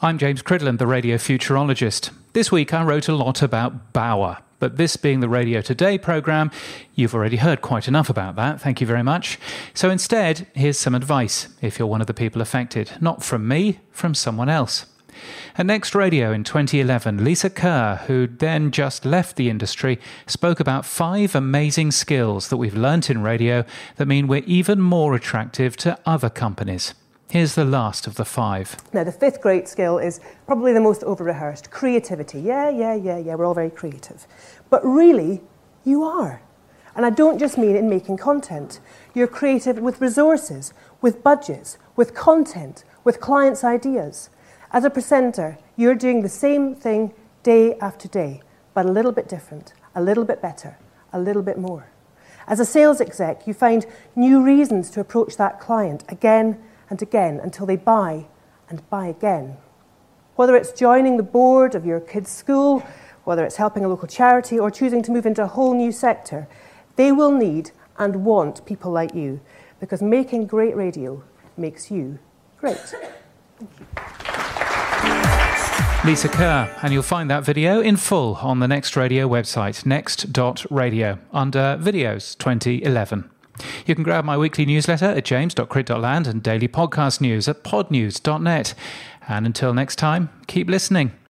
I'm James Cridland, the radio futurologist. This week I wrote a lot about Bauer, but this being the Radio Today programme, you've already heard quite enough about that, thank you very much. So instead, here's some advice if you're one of the people affected. Not from me, from someone else. At Next Radio in 2011, Lisa Kerr, who'd then just left the industry, spoke about five amazing skills that we've learnt in radio that mean we're even more attractive to other companies. Here's the last of the five. Now, the fifth great skill is probably the most over rehearsed creativity. Yeah, yeah, yeah, yeah, we're all very creative. But really, you are. And I don't just mean in making content. You're creative with resources, with budgets, with content, with clients' ideas. As a presenter, you're doing the same thing day after day, but a little bit different, a little bit better, a little bit more. As a sales exec, you find new reasons to approach that client again and again until they buy and buy again. Whether it's joining the board of your kid's school, whether it's helping a local charity, or choosing to move into a whole new sector, they will need and want people like you because making great radio makes you great. Lisa Kerr, and you'll find that video in full on the Next Radio website, next.radio, under Videos 2011. You can grab my weekly newsletter at james.crid.land and daily podcast news at podnews.net. And until next time, keep listening.